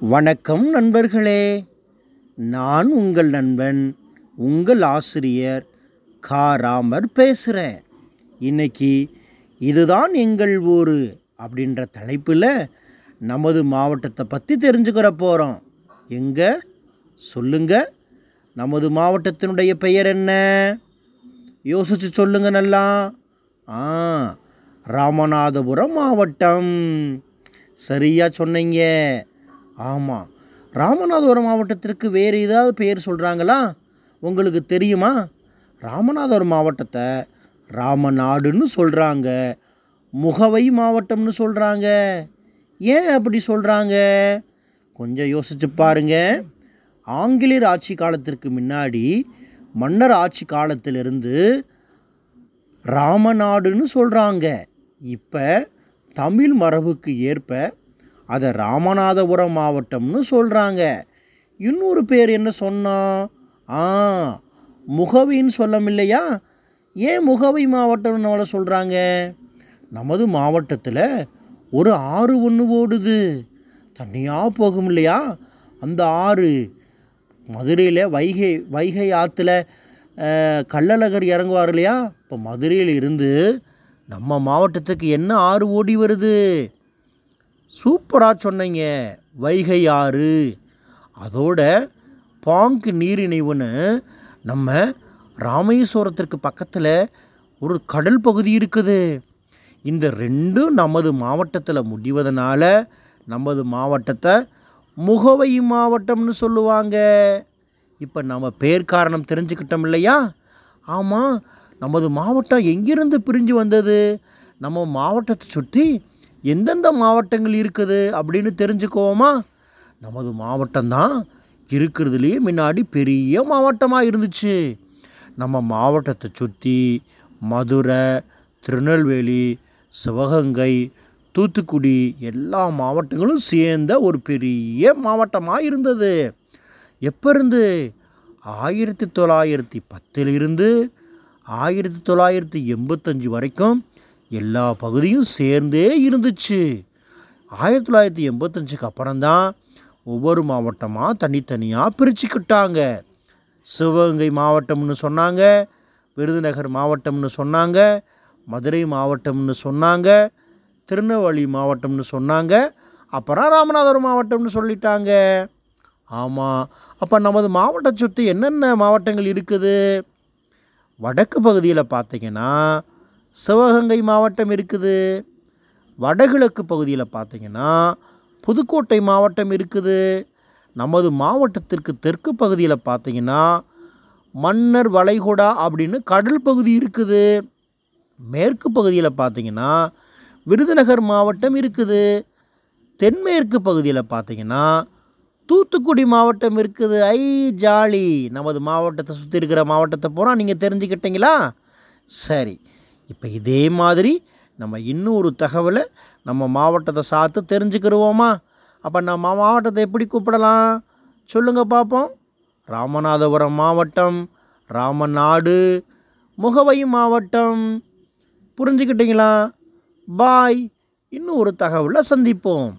வணக்கம் நண்பர்களே. நான் உங்கள் நண்பன் உங்கள் ஆசிரியர் கா ராமர் பேசுகிறேன் இன்னைக்கு இதுதான் எங்கள் ஊர் அப்படின்ற தலைப்பில் நமது மாவட்டத்தை பற்றி தெரிஞ்சுக்கிற போகிறோம் எங்கே? சொல்லுங்க. நமது மாவட்டத்தினுடைய பெயர் என்ன? யோசிச்சு சொல்லுங்க நல்லா. ஆ ராமநாதபுரம் மாவட்டம். சரியாக சொன்னீங்க. ஆமாம் ராமநாதபுரம் மாவட்டத்திற்கு வேறு ஏதாவது பேர் சொல்கிறாங்களா உங்களுக்கு தெரியுமா? ராமநாதபுரம் மாவட்டத்தை ராமநாடுன்னு சொல்கிறாங்க முகவை மாவட்டம்னு சொல்கிறாங்க ஏன் அப்படி சொல்கிறாங்க கொஞ்சம் யோசிச்சு பாருங்க. ஆங்கிலேயர் ஆட்சி காலத்திற்கு முன்னாடி மன்னர் ஆட்சி காலத்திலிருந்து ராமநாடுன்னு சொல்கிறாங்க இப்போ தமிழ் மரபுக்கு ஏற்ப அதை ராமநாதபுரம் மாவட்டம்னு சொல்கிறாங்க இன்னொரு பேர் என்ன சொன்னால் ஆ முகவின்னு சொல்லம் இல்லையா ஏன் முகவை மாவட்டம்னு நம்மளை சொல்கிறாங்க நமது மாவட்டத்தில் ஒரு ஆறு ஒன்று ஓடுது. தண்ணியாக போகும் இல்லையா? அந்த ஆறு மதுரையில் வைகை வைகை ஆற்றுல கள்ளழகர் இறங்குவார் இல்லையா? இப்போ மதுரையில் இருந்து நம்ம மாவட்டத்துக்கு என்ன ஆறு ஓடி வருது? சூப்பராக சொன்னீங்க. வைகை ஆறு. அதோட பாங்கு நீரிணைவுன்னு நம்ம ராமேஸ்வரத்திற்கு பக்கத்தில் ஒரு கடல் பகுதி இருக்குது. இந்த ரெண்டும் நமது மாவட்டத்தில் முடிவதனால நமது மாவட்டத்தை முகவை மாவட்டம்னு சொல்லுவாங்க. இப்போ நம்ம பேர் காரணம் தெரிஞ்சுக்கிட்டோம் இல்லையா? ஆமாம் நமது மாவட்டம் எங்கிருந்து பிரிஞ்சு வந்தது? நம்ம மாவட்டத்தை சுற்றி எந்தெந்த மாவட்டங்கள் இருக்குது அப்படின்னு தெரிஞ்சுக்குவோமா? நமது மாவட்டம்தான் இருக்கிறதுலையே முன்னாடி பெரிய மாவட்டமாக இருந்துச்சு. நம்ம மாவட்டத்தை சுற்றி மதுரை திருநெல்வேலி சிவகங்கை தூத்துக்குடி எல்லா மாவட்டங்களும் சேர்ந்த ஒரு பெரிய மாவட்டமாக இருந்தது. எப்போ இருந்து ஆயிரத்தி தொள்ளாயிரத்தி பத்திலிருந்து ஆயிரத்தி தொள்ளாயிரத்தி எண்பத்தஞ்சு வரைக்கும் எல்லா பகுதியும் சேர்ந்தே இருந்துச்சு. ஆயிரத்தி தொள்ளாயிரத்தி எண்பத்தஞ்சுக்கு அப்புறம்தான் ஒவ்வொரு மாவட்டமாக தனித்தனியாக பிரிச்சுக்கிட்டாங்க. சிவகங்கை மாவட்டம்னு சொன்னாங்க விருதுநகர் மாவட்டம்னு சொன்னாங்க மதுரை மாவட்டம்னு சொன்னாங்க திருநெல்வேலி மாவட்டம்னு சொன்னாங்க அப்புறம் ராமநாதபுரம் மாவட்டம்னு சொல்லிட்டாங்க. ஆமாம் அப்போ நமது மாவட்டத்தை சுற்றி என்னென்ன மாவட்டங்கள் இருக்குது? வடக்கு பகுதியில் பார்த்திங்கன்னா சிவகங்கை மாவட்டம் இருக்குது. வடகிழக்கு பகுதியில் பார்த்தீங்கன்னா புதுக்கோட்டை மாவட்டம் இருக்குது. நமது மாவட்டத்திற்கு தெற்கு பகுதியில் பார்த்தீங்கன்னா மன்னர் வளைகுடா அப்படின்னு கடல் பகுதி இருக்குது. மேற்கு பகுதியில் பார்த்தீங்கன்னா விருதுநகர் மாவட்டம் இருக்குது. தென்மேற்கு பகுதியில் பார்த்தீங்கன்னா தூத்துக்குடி மாவட்டம் இருக்குது. ஐ ஜாலி! நமது மாவட்டத்தை சுற்றி இருக்கிற மாவட்டத்தை பூரா நீங்கள் தெரிஞ்சுக்கிட்டீங்களா? சரி. இப்போ இதே மாதிரி நம்ம இன்னொரு தகவலை நம்ம மாவட்டத்தை சார்த்து தெரிஞ்சுக்கிடுவோமா அப்போ நம்ம மாவட்டத்தை எப்படி கூப்பிடலாம்? சொல்லுங்கள் பார்ப்போம் ராமநாதபுரம் மாவட்டம் ராமநாடு முகவை மாவட்டம். புரிஞ்சுக்கிட்டீங்களா? பாய். இன்னும் ஒரு தகவலை சந்திப்போம்.